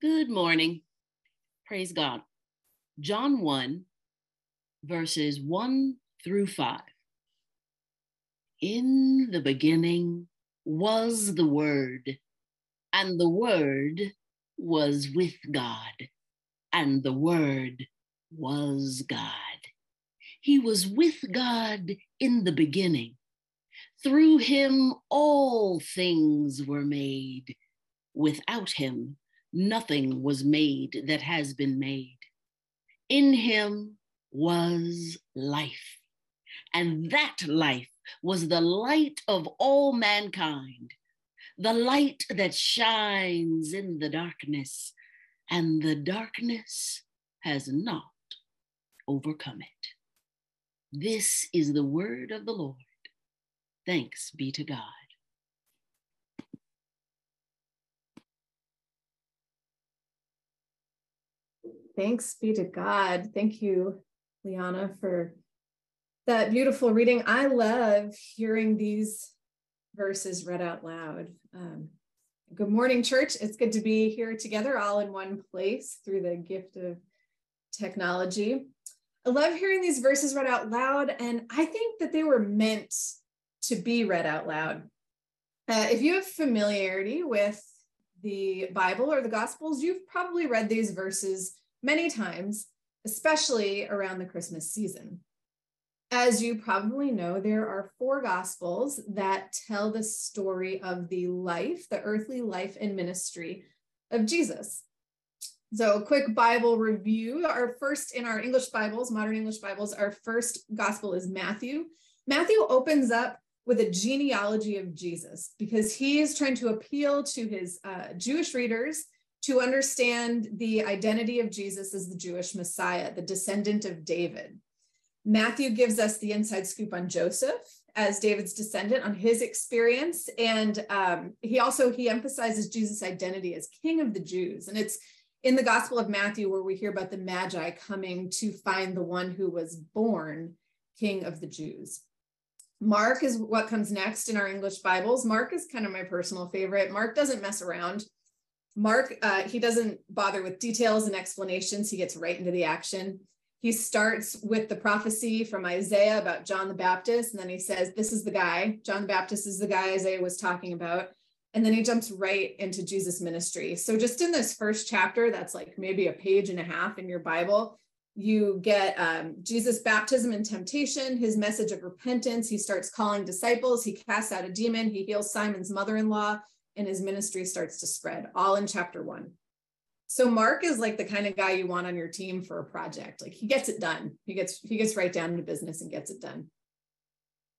Good morning. Praise God. John 1, verses 1 through 5. In the beginning was the Word, and the Word was with God, and the Word was God. He was with God in the beginning. Through him all things were made. Without him, nothing was made that has been made. In him was life, and that life was the light of all mankind, the light that shines in the darkness, and the darkness has not overcome it. This is the word of the Lord. Thanks be to God. Thanks be to God. Thank you, Liana, for that beautiful reading. I love hearing these verses read out loud. Um, good morning, church. It's good to be here together, all in one place through the gift of technology. I love hearing these verses read out loud, and I think that they were meant to be read out loud. Uh, if you have familiarity with the Bible or the Gospels, you've probably read these verses many times, especially around the Christmas season. As you probably know, there are four Gospels that tell the story of the life, the earthly life and ministry of Jesus. So, a quick Bible review. Our first in our English Bibles, modern English Bibles, our first Gospel is Matthew. Matthew opens up with a genealogy of Jesus because he is trying to appeal to his uh, Jewish readers to understand the identity of Jesus as the Jewish Messiah, the descendant of David. Matthew gives us the inside scoop on Joseph as David's descendant on his experience, and um, he also he emphasizes Jesus' identity as King of the Jews, and it's in the Gospel of Matthew where we hear about the Magi coming to find the one who was born King of the Jews. Mark is what comes next in our English Bibles. Mark is kind of my personal favorite. Mark doesn't mess around. Mark, uh, he doesn't bother with details and explanations. He gets right into the action. He starts with the prophecy from Isaiah about John the Baptist, and then he says, This is the guy. John the Baptist is the guy Isaiah was talking about. And then he jumps right into Jesus' ministry. So, just in this first chapter, that's like maybe a page and a half in your Bible, you get um, Jesus' baptism and temptation, his message of repentance. He starts calling disciples, he casts out a demon, he heals Simon's mother in law, and his ministry starts to spread all in chapter one. So Mark is like the kind of guy you want on your team for a project. Like he gets it done. He gets he gets right down to business and gets it done.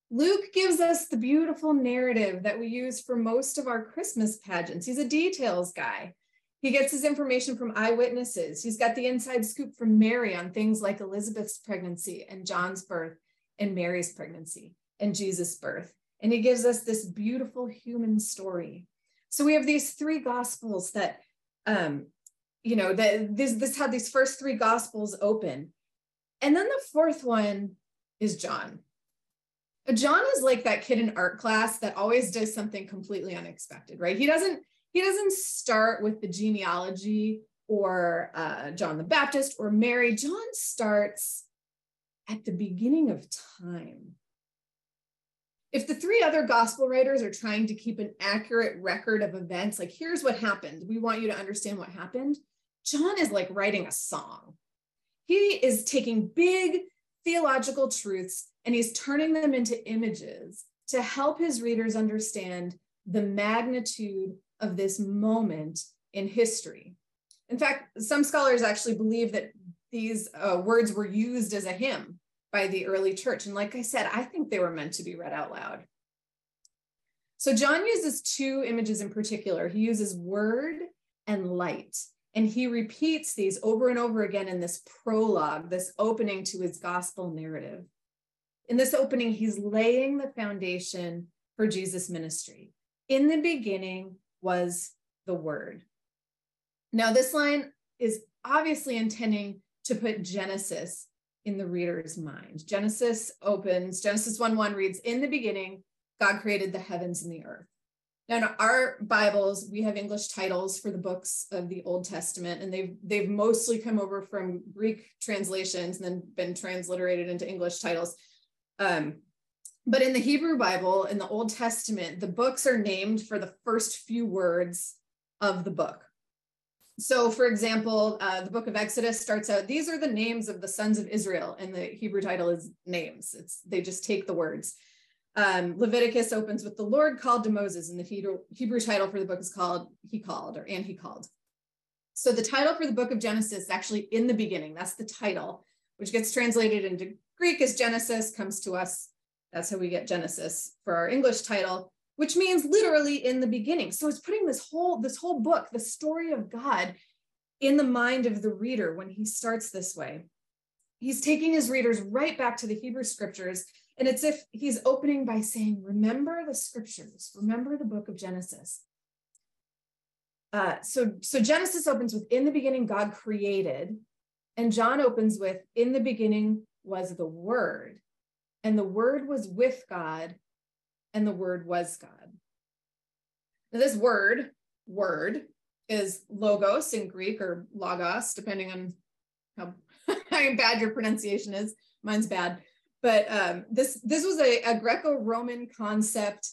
Luke gives us the beautiful narrative that we use for most of our Christmas pageants. He's a details guy. He gets his information from eyewitnesses. He's got the inside scoop from Mary on things like Elizabeth's pregnancy and John's birth and Mary's pregnancy and Jesus' birth. And he gives us this beautiful human story so we have these three gospels that, um, you know, that this this had these first three gospels open, and then the fourth one is John. John is like that kid in art class that always does something completely unexpected, right? He doesn't he doesn't start with the genealogy or uh, John the Baptist or Mary. John starts at the beginning of time if the three other gospel writers are trying to keep an accurate record of events, like here's what happened, we want you to understand what happened, John is like writing a song. He is taking big theological truths and he's turning them into images to help his readers understand the magnitude of this moment in history. In fact, some scholars actually believe that these uh, words were used as a hymn by the early church. And like I said, I think they were meant to be read out loud. So John uses two images in particular. He uses word and light. And he repeats these over and over again in this prologue, this opening to his gospel narrative. In this opening, he's laying the foundation for Jesus' ministry. In the beginning was the word. Now, this line is obviously intending to put Genesis in the reader's mind. Genesis opens, Genesis 1 1 reads, In the beginning, God created the heavens and the earth. Now, in our Bibles, we have English titles for the books of the Old Testament, and they've they've mostly come over from Greek translations and then been transliterated into English titles. Um, but in the Hebrew Bible, in the Old Testament, the books are named for the first few words of the book. So, for example, uh, the book of Exodus starts out, these are the names of the sons of Israel, and the Hebrew title is names. It's they just take the words. Um, Leviticus opens with the Lord called to Moses, and the Hebrew, Hebrew title for the book is called He Called or And He Called. So the title for the book of Genesis is actually in the beginning. That's the title, which gets translated into Greek as Genesis, comes to us. That's how we get Genesis for our English title, which means literally in the beginning. So it's putting this whole this whole book, the story of God, in the mind of the reader when he starts this way. He's taking his readers right back to the Hebrew scriptures and it's if he's opening by saying, Remember the scriptures, remember the book of Genesis. Uh, so, so Genesis opens with, In the beginning, God created. And John opens with, In the beginning was the Word. And the Word was with God, and the Word was God. Now, this word, word, is logos in Greek or logos, depending on how, bad your pronunciation is. Mine's bad but um, this this was a, a Greco-Roman concept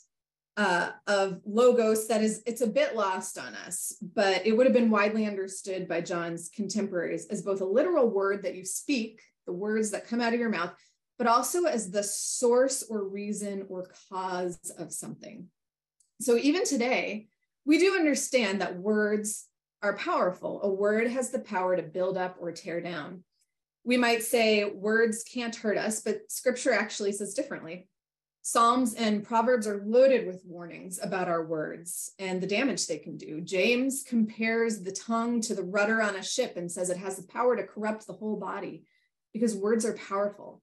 uh, of logos that is it's a bit lost on us, but it would have been widely understood by John's contemporaries as both a literal word that you speak, the words that come out of your mouth, but also as the source or reason or cause of something. So even today, we do understand that words are powerful. A word has the power to build up or tear down we might say words can't hurt us, but scripture actually says differently. Psalms and Proverbs are loaded with warnings about our words and the damage they can do. James compares the tongue to the rudder on a ship and says it has the power to corrupt the whole body because words are powerful.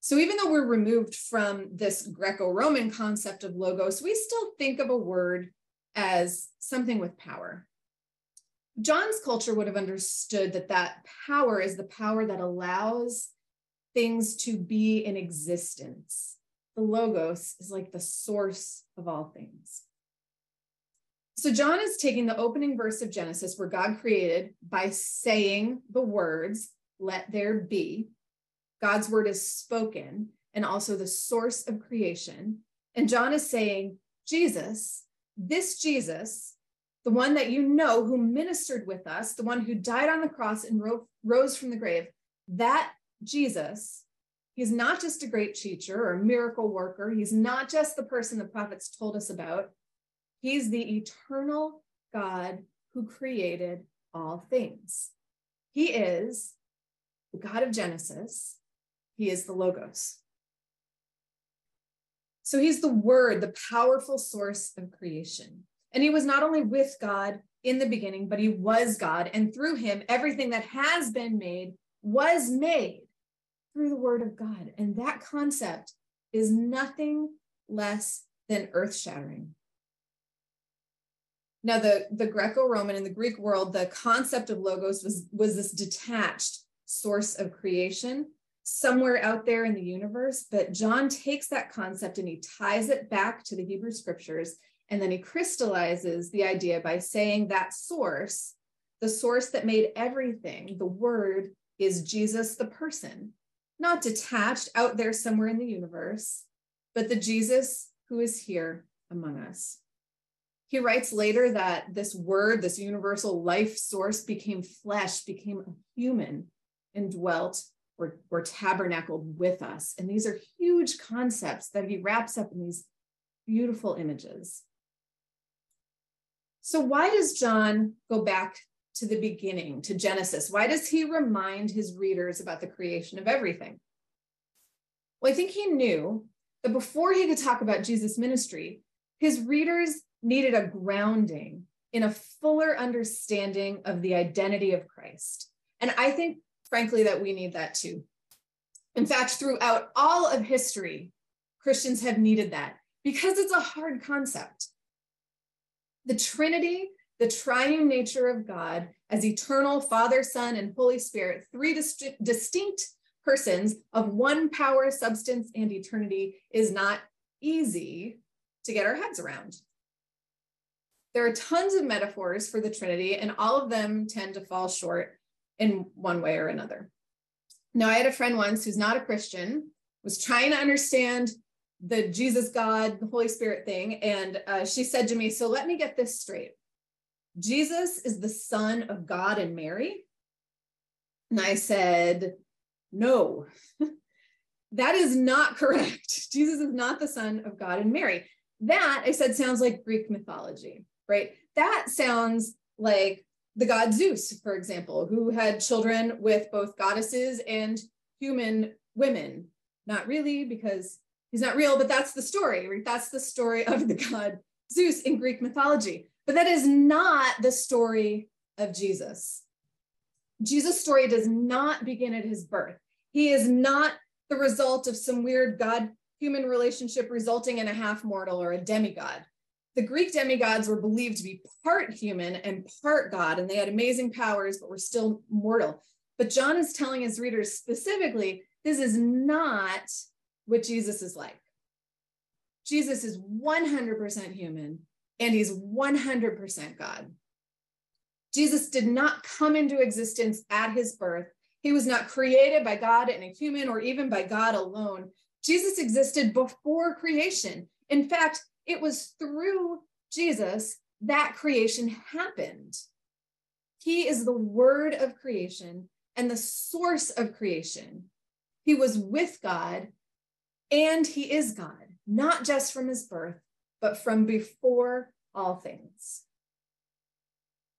So even though we're removed from this Greco Roman concept of logos, we still think of a word as something with power. John's culture would have understood that that power is the power that allows things to be in existence. The Logos is like the source of all things. So John is taking the opening verse of Genesis where God created by saying the words, let there be. God's word is spoken and also the source of creation. And John is saying, Jesus, this Jesus the one that you know who ministered with us, the one who died on the cross and ro- rose from the grave, that Jesus, he's not just a great teacher or miracle worker. He's not just the person the prophets told us about. He's the eternal God who created all things. He is the God of Genesis. He is the Logos. So he's the word, the powerful source of creation. And he was not only with God in the beginning, but he was God. And through him, everything that has been made was made through the word of God. And that concept is nothing less than earth shattering. Now, the, the Greco Roman and the Greek world, the concept of logos was, was this detached source of creation somewhere out there in the universe. But John takes that concept and he ties it back to the Hebrew scriptures and then he crystallizes the idea by saying that source, the source that made everything, the word is Jesus, the person, not detached out there somewhere in the universe, but the Jesus who is here among us. He writes later that this word, this universal life source, became flesh, became a human, and dwelt or, or tabernacled with us. And these are huge concepts that he wraps up in these beautiful images. So, why does John go back to the beginning, to Genesis? Why does he remind his readers about the creation of everything? Well, I think he knew that before he could talk about Jesus' ministry, his readers needed a grounding in a fuller understanding of the identity of Christ. And I think, frankly, that we need that too. In fact, throughout all of history, Christians have needed that because it's a hard concept the Trinity, the triune nature of God as eternal Father, Son, and Holy Spirit, three dist- distinct persons of one power, substance, and eternity, is not easy to get our heads around. There are tons of metaphors for the Trinity, and all of them tend to fall short in one way or another. Now, I had a friend once who's not a Christian, was trying to understand the Jesus, God, the Holy Spirit thing. And uh, she said to me, So let me get this straight. Jesus is the son of God and Mary. And I said, No, that is not correct. Jesus is not the son of God and Mary. That I said sounds like Greek mythology, right? That sounds like the god Zeus, for example, who had children with both goddesses and human women. Not really, because he's not real, but that's the story, right? That's the story of the god Zeus in Greek mythology. But that is not the story of Jesus. Jesus' story does not begin at his birth. He is not the result of some weird God human relationship resulting in a half mortal or a demigod. The Greek demigods were believed to be part human and part God, and they had amazing powers, but were still mortal. But John is telling his readers specifically this is not what Jesus is like. Jesus is 100% human and he's 100% God. Jesus did not come into existence at his birth. He was not created by God and a human or even by God alone. Jesus existed before creation. In fact, it was through Jesus that creation happened. He is the word of creation and the source of creation. He was with God and he is God, not just from his birth, but from before all things.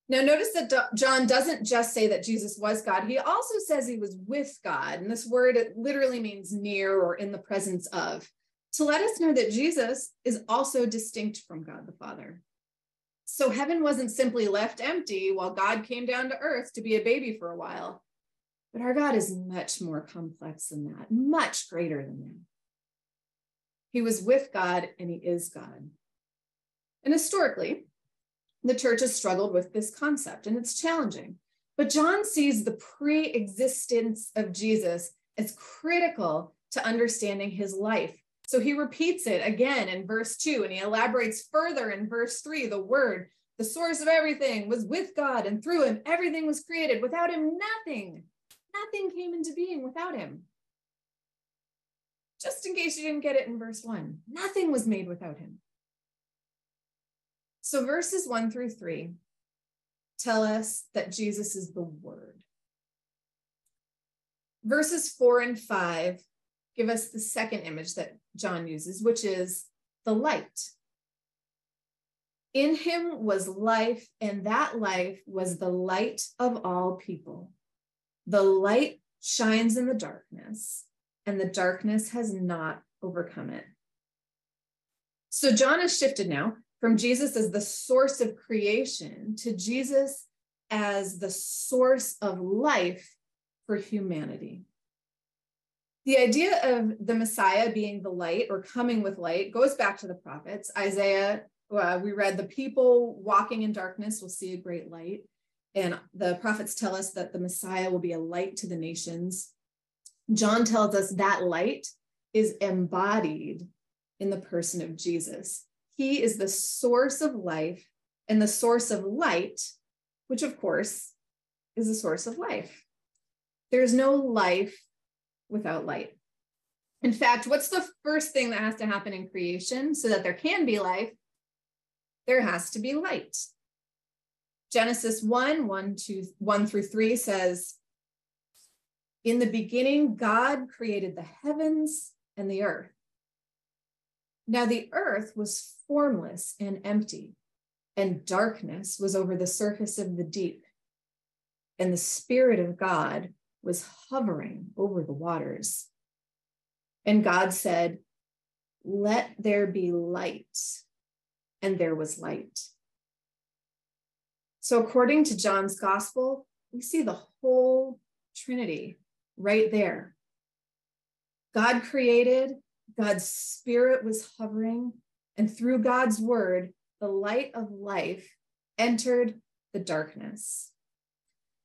Now, notice that John doesn't just say that Jesus was God, he also says he was with God. And this word literally means near or in the presence of, to let us know that Jesus is also distinct from God the Father. So heaven wasn't simply left empty while God came down to earth to be a baby for a while. But our God is much more complex than that, much greater than that. He was with God and he is God. And historically, the church has struggled with this concept and it's challenging. But John sees the pre existence of Jesus as critical to understanding his life. So he repeats it again in verse two and he elaborates further in verse three the word, the source of everything, was with God and through him, everything was created. Without him, nothing, nothing came into being without him. Just in case you didn't get it in verse one, nothing was made without him. So verses one through three tell us that Jesus is the Word. Verses four and five give us the second image that John uses, which is the light. In him was life, and that life was the light of all people. The light shines in the darkness, and the darkness has not overcome it. So John has shifted now from Jesus as the source of creation to Jesus as the source of life for humanity. The idea of the Messiah being the light or coming with light goes back to the prophets. Isaiah, uh, we read, the people walking in darkness will see a great light. And the prophets tell us that the Messiah will be a light to the nations. John tells us that light is embodied in the person of Jesus. He is the source of life and the source of light, which of course is the source of life. There's no life without light. In fact, what's the first thing that has to happen in creation so that there can be life? There has to be light. Genesis 1 1, 2, 1 through 3 says, In the beginning, God created the heavens and the earth. Now the earth was formless and empty, and darkness was over the surface of the deep. And the Spirit of God was hovering over the waters. And God said, Let there be light. And there was light. So, according to John's gospel, we see the whole Trinity right there. God created, God's spirit was hovering, and through God's word, the light of life entered the darkness.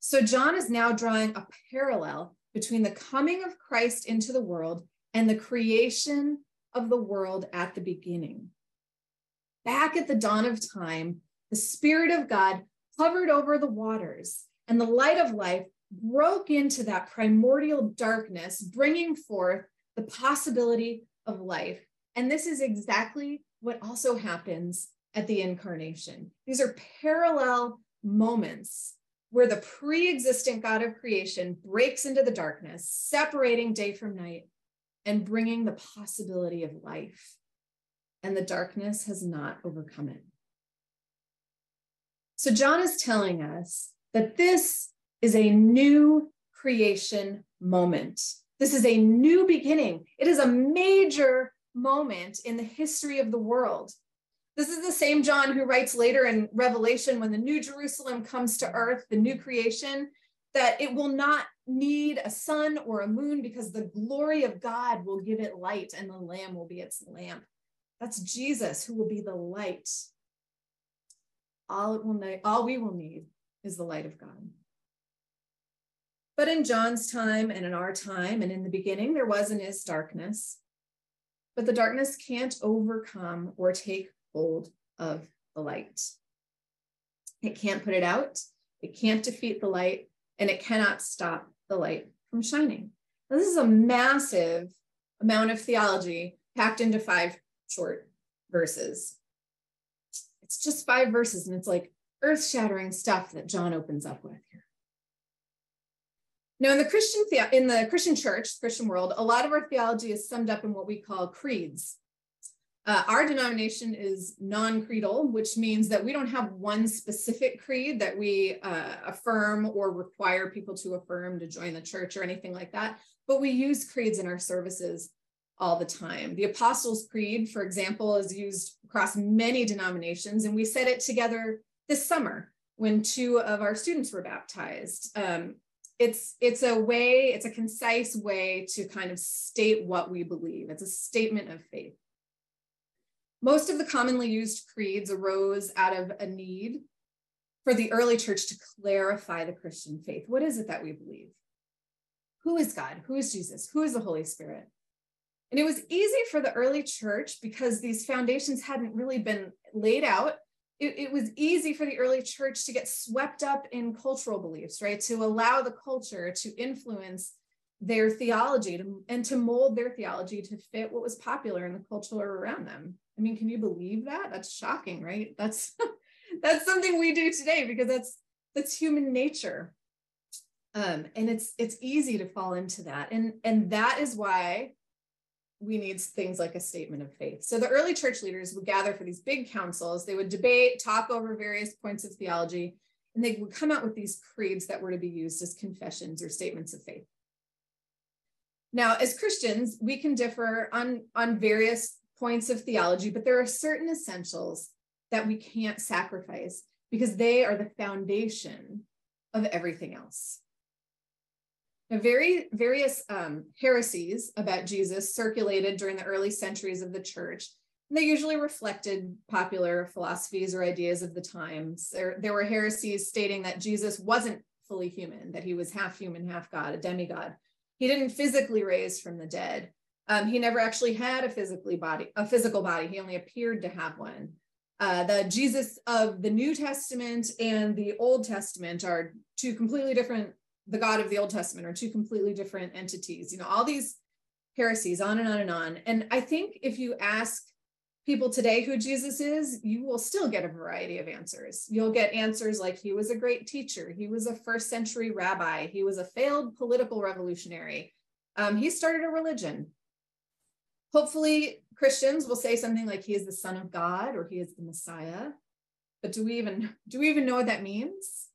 So John is now drawing a parallel between the coming of Christ into the world and the creation of the world at the beginning. Back at the dawn of time, the Spirit of God hovered over the waters, and the light of life broke into that primordial darkness, bringing forth the possibility of life. And this is exactly what also happens at the incarnation. These are parallel moments where the pre existent God of creation breaks into the darkness, separating day from night and bringing the possibility of life. And the darkness has not overcome it. So, John is telling us that this is a new creation moment. This is a new beginning. It is a major moment in the history of the world. This is the same John who writes later in Revelation when the new Jerusalem comes to earth, the new creation, that it will not need a sun or a moon because the glory of God will give it light and the Lamb will be its lamp. That's Jesus who will be the light. All it will need, all we will need is the light of God. But in John's time and in our time and in the beginning, there was and is darkness. But the darkness can't overcome or take hold of the light. It can't put it out, it can't defeat the light, and it cannot stop the light from shining. Now, this is a massive amount of theology packed into five short verses. It's just five verses, and it's like earth shattering stuff that John opens up with here. Now, in the Christian the- in the Christian church, Christian world, a lot of our theology is summed up in what we call creeds. Uh, our denomination is non-creedal, which means that we don't have one specific creed that we uh, affirm or require people to affirm to join the church or anything like that. But we use creeds in our services all the time. The Apostles' Creed, for example, is used across many denominations, and we said it together this summer when two of our students were baptized. Um, it's it's a way, it's a concise way to kind of state what we believe. It's a statement of faith. Most of the commonly used creeds arose out of a need for the early church to clarify the Christian faith. What is it that we believe? Who is God? Who is Jesus? Who is the Holy Spirit? And it was easy for the early church because these foundations hadn't really been laid out. It, it, was easy for the early church to get swept up in cultural beliefs, right? To allow the culture to influence their theology to, and to mold their theology to fit what was popular in the culture around them. I mean, can you believe that? That's shocking, right? That's that's something we do today because that's that's human nature. Um, and it's it's easy to fall into that. And and that is why we need things like a statement of faith. So the early church leaders would gather for these big councils, they would debate, talk over various points of theology, and they would come out with these creeds that were to be used as confessions or statements of faith. Now, as Christians, we can differ on, on various points of theology, but there are certain essentials that we can't sacrifice because they are the foundation of everything else. Now, very various um, heresies about Jesus circulated during the early centuries of the church. And they usually reflected popular philosophies or ideas of the times. There, there were heresies stating that Jesus wasn't fully human, that he was half human, half God, a demigod. He didn't physically raise from the dead. Um, he never actually had a physically body, a physical body. He only appeared to have one. Uh, the Jesus of the New Testament and the Old Testament are two completely different. The God of the Old Testament are two completely different entities. You know, all these heresies, on and on and on. And I think if you ask people today who Jesus is, you will still get a variety of answers. You'll get answers like he was a great teacher, he was a first century rabbi, he was a failed political revolutionary, um, he started a religion, hopefully Christians will say something like he is the son of God or he is the Messiah. But do we even do we even know what that means?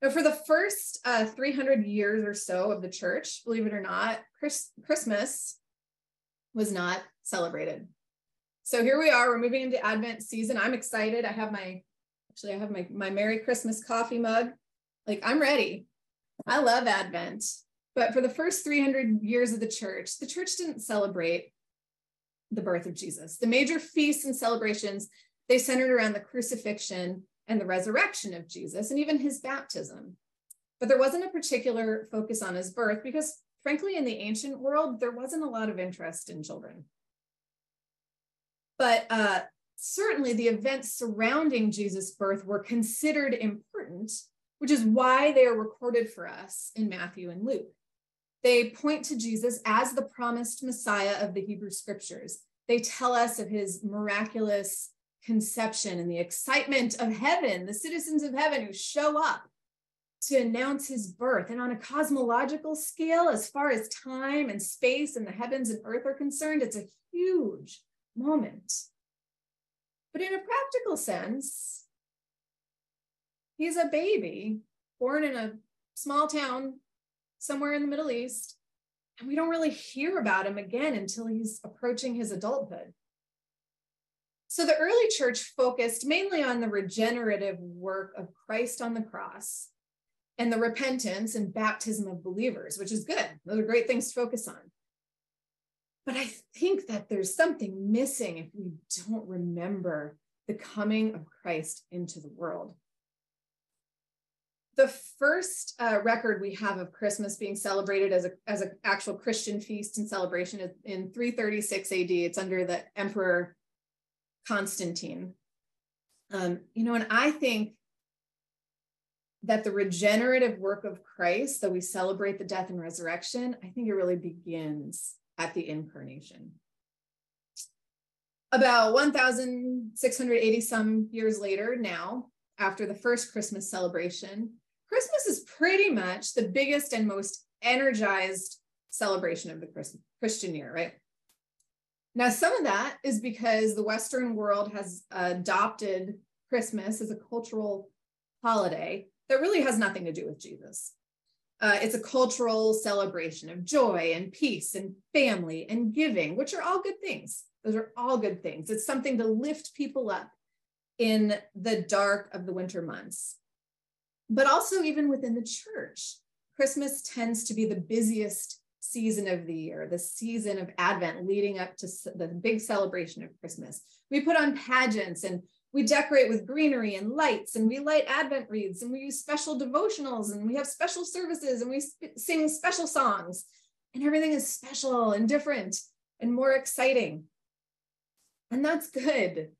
Now, for the first uh, 300 years or so of the church, believe it or not, Chris, Christmas was not celebrated. So here we are, we're moving into Advent season. I'm excited. I have my, actually, I have my, my Merry Christmas coffee mug. Like, I'm ready. I love Advent. But for the first 300 years of the church, the church didn't celebrate the birth of Jesus. The major feasts and celebrations, they centered around the crucifixion and the resurrection of Jesus and even his baptism. But there wasn't a particular focus on his birth because, frankly, in the ancient world, there wasn't a lot of interest in children. But uh, certainly the events surrounding Jesus' birth were considered important, which is why they are recorded for us in Matthew and Luke. They point to Jesus as the promised Messiah of the Hebrew scriptures. They tell us of his miraculous conception and the excitement of heaven, the citizens of heaven who show up to announce his birth. And on a cosmological scale, as far as time and space and the heavens and earth are concerned, it's a huge moment. But in a practical sense, he's a baby born in a small town somewhere in the Middle East. And we don't really hear about him again until he's approaching his adulthood. So the early church focused mainly on the regenerative work of Christ on the cross and the repentance and baptism of believers, which is good. Those are great things to focus on. But I think that there's something missing if we don't remember the coming of Christ into the world. The first uh, record we have of Christmas being celebrated as, a, as an actual Christian feast and celebration is in 336 AD. It's under the Emperor Constantine. Um, you know, and I think that the regenerative work of Christ, that we celebrate the death and resurrection, I think it really begins at the incarnation. About 1,680 some years later, now, after the first Christmas celebration, Christmas is pretty much the biggest and most energized celebration of the Christian year, right? Now, some of that is because the Western world has adopted Christmas as a cultural holiday that really has nothing to do with Jesus. Uh, it's a cultural celebration of joy and peace and family and giving, which are all good things. Those are all good things. It's something to lift people up in the dark of the winter months. But also, even within the church, Christmas tends to be the busiest season of the year, the season of Advent leading up to the big celebration of Christmas. We put on pageants and we decorate with greenery and lights and we light advent wreaths and we use special devotionals and we have special services and we sp- sing special songs. And everything is special and different and more exciting. And that's good.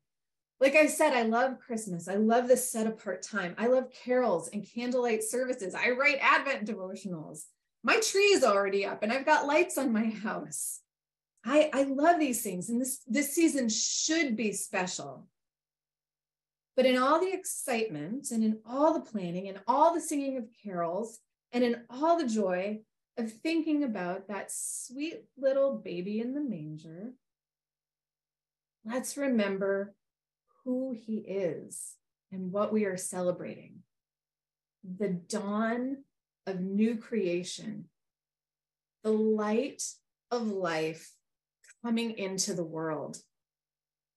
Like i said i love christmas. I love this set apart time. I love carols and candlelight services. I write advent devotionals. My tree is already up and i've got lights on my house. I i love these things and this this season should be special but in all the excitement and in all the planning and all the singing of carols and in all the joy of thinking about that sweet little baby in the manger, let's remember who he is and what we are celebrating the dawn of new creation, the light of life coming into the world.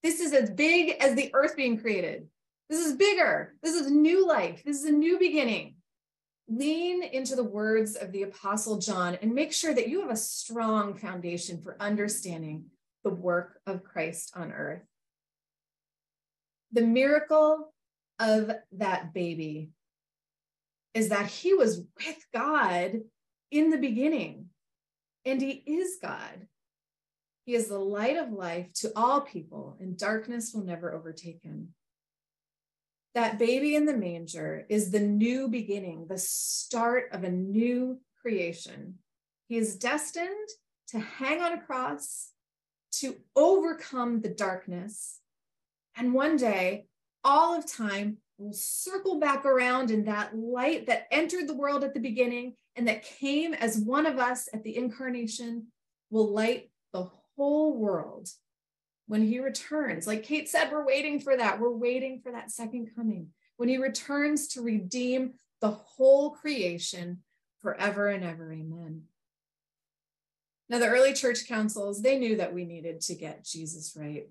This is as big as the earth being created. This is bigger. This is new life. This is a new beginning. Lean into the words of the Apostle John and make sure that you have a strong foundation for understanding the work of Christ on earth. The miracle of that baby is that he was with God in the beginning, and he is God. He is the light of life to all people, and darkness will never overtake him that baby in the manger is the new beginning, the start of a new creation. He is destined to hang on a cross, to overcome the darkness. And one day, all of time will circle back around in that light that entered the world at the beginning and that came as one of us at the incarnation will light the whole world when he returns. Like Kate said, we're waiting for that. We're waiting for that second coming when he returns to redeem the whole creation forever and ever. Amen. Now, the early church councils, they knew that we needed to get Jesus right.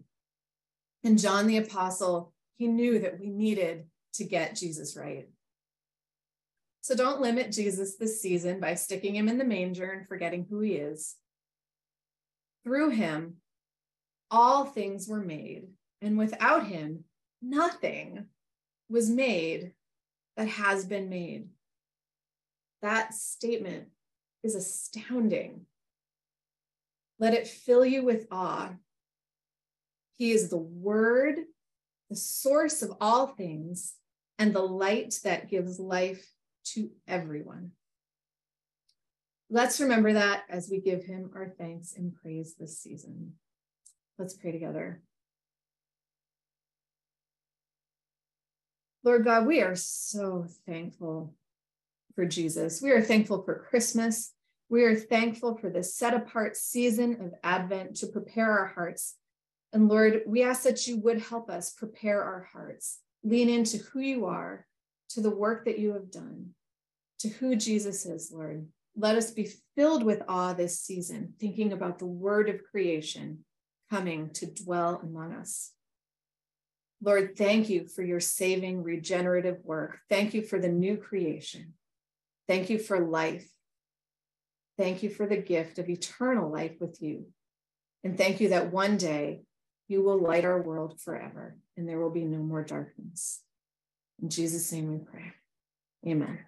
And John the Apostle, he knew that we needed to get Jesus right. So don't limit Jesus this season by sticking him in the manger and forgetting who he is. Through him, all things were made, and without him, nothing was made that has been made. That statement is astounding. Let it fill you with awe. He is the Word the source of all things, and the light that gives life to everyone. Let's remember that as we give him our thanks and praise this season. Let's pray together. Lord God, we are so thankful for Jesus. We are thankful for Christmas. We are thankful for this set apart season of Advent to prepare our hearts. And Lord, we ask that you would help us prepare our hearts, lean into who you are, to the work that you have done, to who Jesus is, Lord. Let us be filled with awe this season, thinking about the word of creation coming to dwell among us. Lord, thank you for your saving, regenerative work. Thank you for the new creation. Thank you for life. Thank you for the gift of eternal life with you. And thank you that one day you will light our world forever and there will be no more darkness. In Jesus' name we pray. Amen.